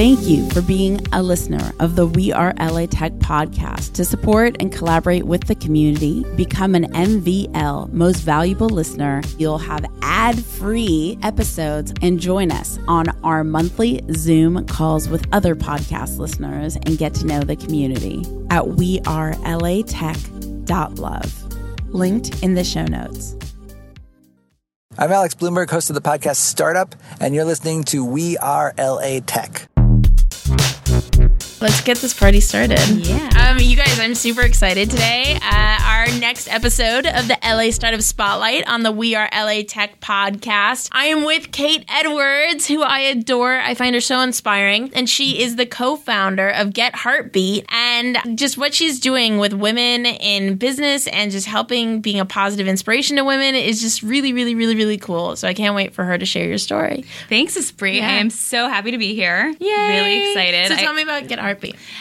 Thank you for being a listener of the We Are LA Tech podcast. To support and collaborate with the community, become an MVL Most Valuable Listener. You'll have ad free episodes and join us on our monthly Zoom calls with other podcast listeners and get to know the community at wearelatech.love. Linked in the show notes. I'm Alex Blumberg, host of the podcast Startup, and you're listening to We Are LA Tech. Let's get this party started. Yeah. Um, you guys, I'm super excited today. Uh, our next episode of the LA Startup Spotlight on the We Are LA Tech podcast. I am with Kate Edwards, who I adore. I find her so inspiring. And she is the co founder of Get Heartbeat. And just what she's doing with women in business and just helping being a positive inspiration to women is just really, really, really, really cool. So I can't wait for her to share your story. Thanks, Espree. Yeah. I am so happy to be here. Yay. Really excited. So tell me about Get Heartbeat.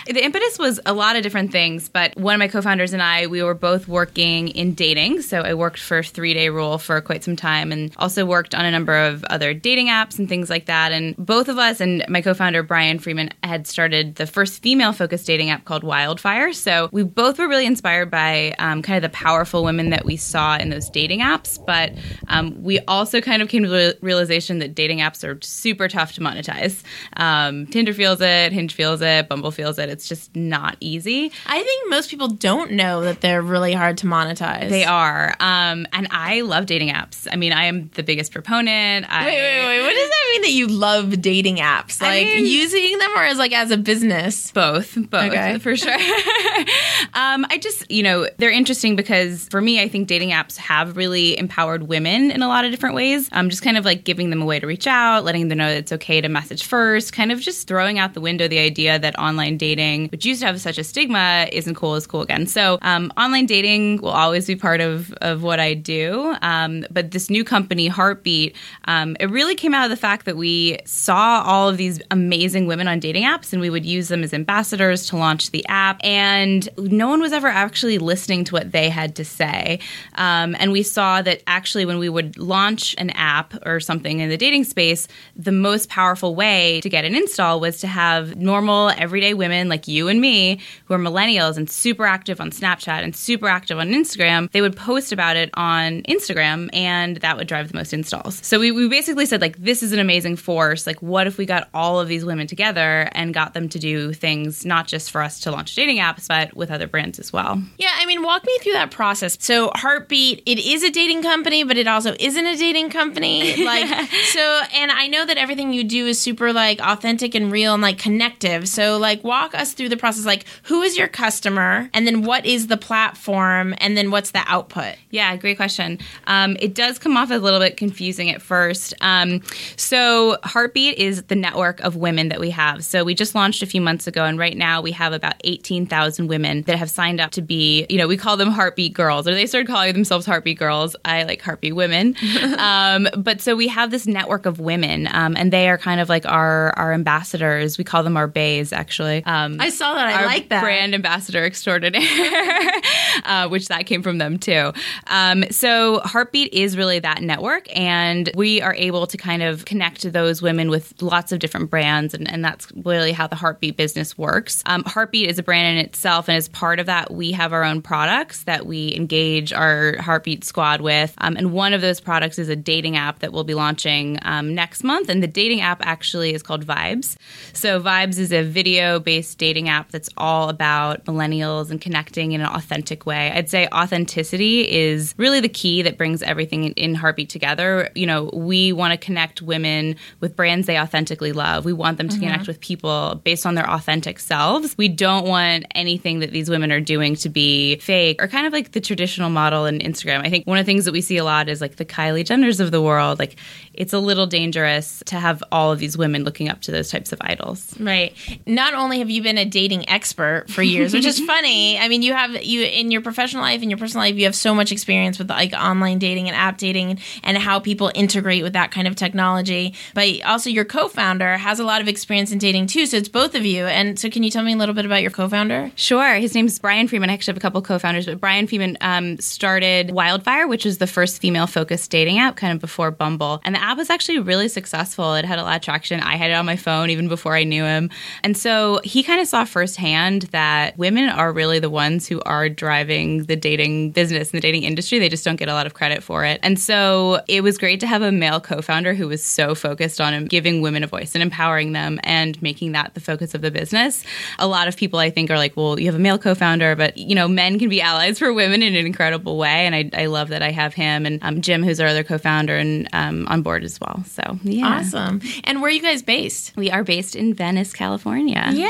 The impetus was a lot of different things, but one of my co-founders and I, we were both working in dating. So I worked for Three Day Rule for quite some time, and also worked on a number of other dating apps and things like that. And both of us and my co-founder Brian Freeman had started the first female-focused dating app called Wyldfire. So we both were really inspired by um, kind of the powerful women that we saw in those dating apps, but um, we also kind of came to the realization that dating apps are super tough to monetize. Um, Tinder feels it, Hinge feels it, Bumble feels it. It's just not easy. I think most people don't know that they're really hard to monetize. They are, um, and I love dating apps. I mean, I am the biggest proponent. I, Wait, wait, wait. What does that mean that you love dating apps? I Like mean- using them or as like as a business? Both, both, Okay. for sure. um, I just, you know, they're interesting because for me, I think dating apps have really empowered women in a lot of different ways. Um, just kind of like giving them a way to reach out, letting them know that it's okay to message first, kind of just throwing out the window the idea that online dating, which used to have such a stigma, isn't cool is cool again. So um, online dating will always be part of, of what I do. Um, but this new company, Heartbeat, um, it really came out of the fact that we saw all of these amazing women on dating apps and we would use them as ambassadors to launch the app. And no one was ever actually listening to what they had to say. Um, and we saw that actually, when we would launch an app or something in the dating space, the most powerful way to get an install was to have normal, everyday women like you and me who are millennials and super active on Snapchat and super active on Instagram. They would post about it on Instagram and that would drive the most installs. So we, we basically said, like, this is an amazing force. Like, what if we got all of these women together and got them to do things not just for us to launch dating apps, but with other brands as well? Yeah, I mean, walk me through that process. So Heartbeat, it is a dating company, but it also isn't a dating company. Like so and I know that everything you do is super like authentic and real and like connective. So like walk us through the process like who is your customer and then what is the platform and then what's the output? Yeah, great question. Um, it does come off a little bit confusing at first. Um, so, Heartbeat is the network of women that we have. So, we just launched a few months ago, and right now we have about 18,000 women that have signed up to be, you know, we call them Heartbeat Girls, or they started calling themselves Heartbeat Girls. I like Heartbeat Women. um, but so we have this network of women, um, and they are kind of like our, our ambassadors. We call them our bays, actually. Um, I saw that. I like that. brand ambassador extraordinaire, uh, which that came from them too. Um, so Heartbeat is really that network, and we are able to kind of connect to those women with lots of different brands, and, and that's really how the Heartbeat business works. Um, Heartbeat is a brand in itself, and as part of that, we have our own products that we engage our Heartbeat squad with, um, and one of those products is a dating app that we'll be launching um, next month, and the dating app actually is called Vibes. So Vibes is a video-based dating app that's all about millennials and connecting in an authentic way. I'd say authenticity is really the key that brings everything in, in Heartbeat together. You know, we want to connect women with brands they authentically love. We want them to connect mm-hmm. with people based on their authentic selves. We don't want anything that these women are doing to be fake or kind of like the traditional model in Instagram. I think one of the things that we see a lot is like the Kylie Jenners of the world. Like it's a little dangerous to have all of these women looking up to those types of idols. Right. Not only have you been a dating expert for years, which is funny. I mean, you have you in your professional life and your personal life, you have so much experience with like online dating and app dating and how people integrate with that kind of technology. But also your co-founder has a lot of experience in dating too. So it's both of you. And so, can you tell me a little bit about your co-founder? Sure. His name is Brian Freeman. I actually have a couple co-founders, but Brian Freeman um, started Wyldfire, which is the first female-focused dating app, kind of before Bumble, and the app was actually really successful. It had a lot of traction. I had it on my phone even before I knew him, and so he kind of saw firsthand that women are really the ones who are driving the dating business and the dating industry. They just don't get a lot of credit for it, and so it was great to have a male co-founder who was so focused on giving women a voice and empowering them and making that the focus of the business. A lot of people I think are like, well, you have a male co-founder, but you know, men can be allies for women in an incredible way, and I, I love that I have him and um, Jim, who's our other co-founder, and um, on board as well. So yeah, Awesome. And where are you guys based? We are based in Venice, California. Yay!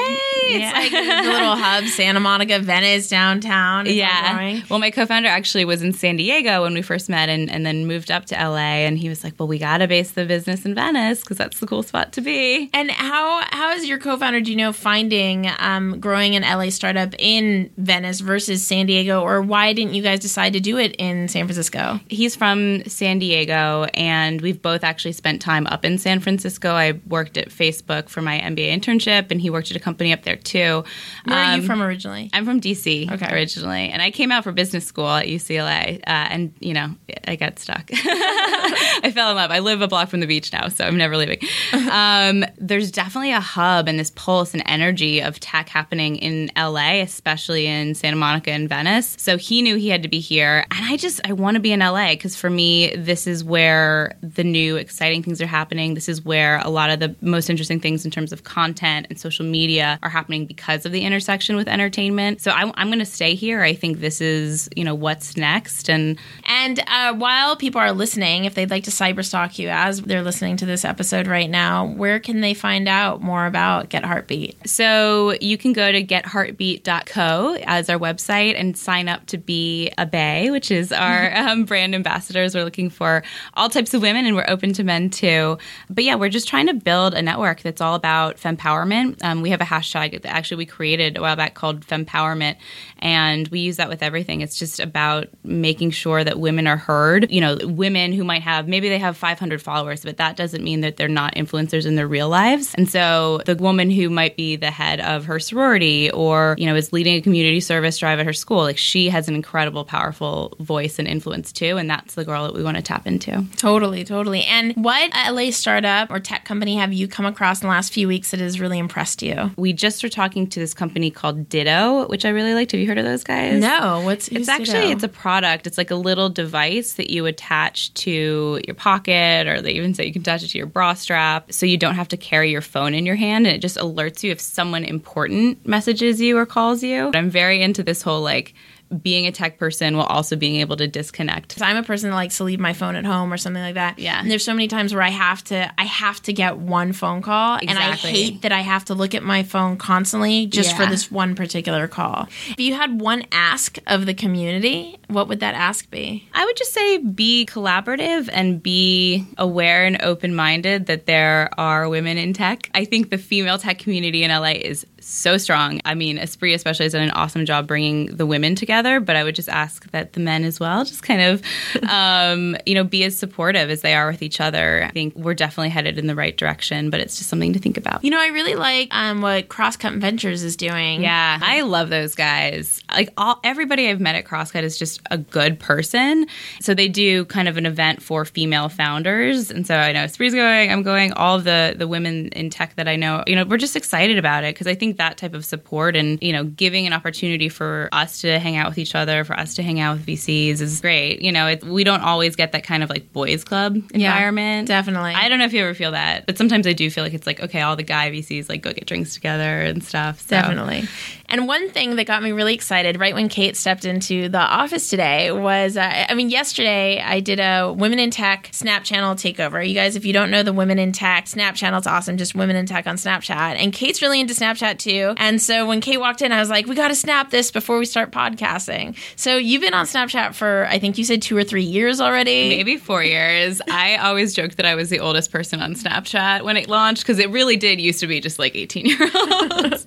It's like the little hub, Santa Monica, Venice, downtown. Yeah. Well, my co-founder actually was in San Diego when we first met, and, and then moved up to LA. And he was like, "Well, we gotta base the business in Venice because that's the cool spot to be." And how how is your co-founder, do you know, finding um, growing an LA startup in Venice versus San Diego, or why didn't you guys decide to do it in San Francisco? He's from San Diego, and we've both actually spent time up in San Francisco. I worked at Facebook for my MBA internship, and he worked at a company up there too. Where are you Um, from originally? I'm from DC Okay. originally, and I came out for business school at UCLA, uh, and you know I got stuck. I fell in love. I live a block from the beach now, so I'm never leaving. Um, there's definitely a hub and this pulse and energy of tech happening in LA, especially in Santa Monica and Venice. So he knew he had to be here, and I just I want to be in LA because for me this is where the new exciting things are happening. This is where a lot of the most interesting things in terms of content and social media are happening because of the intersection with entertainment. So I, I'm going to stay here. I think this is you know what's next, and And uh, while people are listening, if they'd like to cyberstalk you as they're listening to this episode right now, where can they find out more about Get Heartbeat? So you can go to getheartbeat.co as our website and sign up to be a Bay, which is our um, brand ambassadors. We're looking for all types of women and we're open to men too. But yeah, we're just trying to build a network that's all about fempowerment. Um, we have a hashtag that actually we created a while back called fempowerment and we use that with everything. It's just about making sure that women are heard. You know, women who might have maybe they have 500 followers, but that doesn't mean that they're not influencers in their real lives. And so the woman who might be the head of her sorority or, you know, is leading a community service drive at her school, like she has an incredible, powerful voice and influence too. And that's the girl that we want to tap into. Totally, totally. And what LA startup or tech company have you come across in the last few weeks that has really impressed you? We just were talking to this company called Ditto, which I really liked. Have you heard of those guys? No, what's It's actually it's a product. It's like a little device that you attach to your pocket, or they even say you can attach it to your bra strap, so you don't have to carry your phone in your hand, and it just alerts you if someone important messages you or calls you. I'm very into this whole like being a tech person while also being able to disconnect. I'm a person that likes to leave my phone at home or something like that. Yeah. And there's so many times where I have to I have to get one phone call and I hate that I have to look at my phone constantly just for this one particular call. If you had one ask of the community, what would that ask be? I would just say be collaborative and be aware and open minded that there are women in tech. I think the female tech community in LA is so strong. I mean, Espree especially has done an awesome job bringing the women together, but I would just ask that the men as well just kind of, um, you know, be as supportive as they are with each other. I think we're definitely headed in the right direction, but it's just something to think about. You know, I really like um, what Crosscut Ventures is doing. Yeah, I love those guys. Like all everybody I've met at CrossCut is just a good person. So they do kind of an event for female founders, and so I know Espree's going, I'm going. All the the women in tech that I know, you know, we're just excited about it because I think that type of support and you know giving an opportunity for us to hang out with each other, for us to hang out with VCs is great. You know, it, we don't always get that kind of like boys club environment. definitely. I don't know if you ever feel that, but sometimes I do feel like it's like okay, all the guy VCs like go get drinks together and stuff. So. Definitely. And one thing that got me really excited right when Kate stepped into the office today was uh, I mean, yesterday I did a Women in Tech Snap Channel takeover. You guys, if you don't know the Women in Tech Snap Channel, it's awesome. Just Women in Tech on Snapchat. And Kate's really into Snapchat too. And so when Kate walked in, I was like, we got to snap this before we start podcasting. So you've been on Snapchat for, I think you said two or three years already. Maybe four years. I always joked that I was the oldest person on Snapchat when it launched because it really did used to be just like 18 year olds.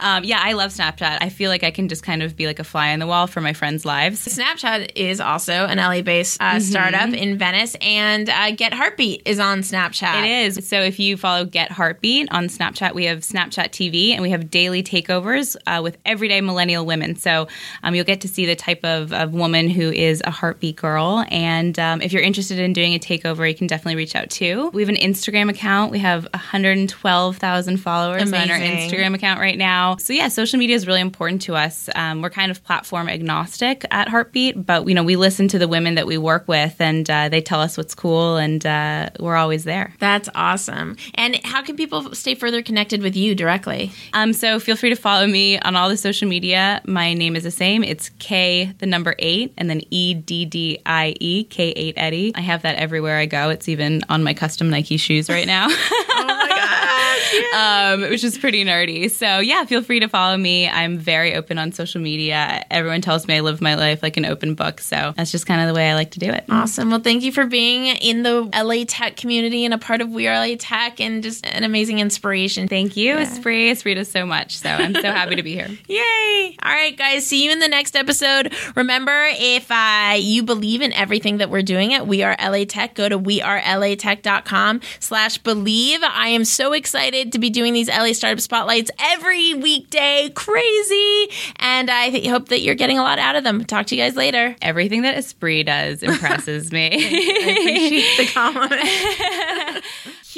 Um, yeah, I love Snapchat. I feel like I can just kind of be like a fly on the wall for my friends' lives. Snapchat is also an LA based uh, startup in Venice, and uh, Get Heartbeat is on Snapchat. It is. So if you follow Get Heartbeat on Snapchat, we have Snapchat TV and we have daily takeovers uh, with everyday millennial women. So um, you'll get to see the type of, of woman who is a heartbeat girl. And um, if you're interested in doing a takeover, you can definitely reach out too. We have an Instagram account. We have 112,000 followers on our Instagram account right now. So yeah, social media is really important to us. Um, we're kind of platform agnostic at Heartbeat, but you know we listen to the women that we work with, and uh, they tell us what's cool, and uh, we're always there. That's awesome. And how can people stay further connected with you directly? Um, so feel free to follow me on all the social media. My name is the same. It's K, the number eight, and then E D D I E K eight Eddie. I have that everywhere I go. It's even on my custom Nike shoes right now. Oh um, which is pretty nerdy. So yeah, feel free to follow me. I'm very open on social media. Everyone tells me I live my life like an open book. So that's just kind of the way I like to do it. Awesome. Well, thank you for being in the LA Tech community and a part of We Are LA Tech and just an amazing inspiration. Thank you, Espree. Espree does so much. So I'm so happy to be here. Yay! All right, guys. See you in the next episode. Remember, if uh, you believe in everything that we're doing at We Are LA Tech, go to wearelatech.com slash believe. I am so excited to be doing these LA Startup Spotlights every weekday. Crazy. And I th- hope that you're getting a lot out of them. Talk to you guys later. Everything that Espree does impresses me. I appreciate the compliment.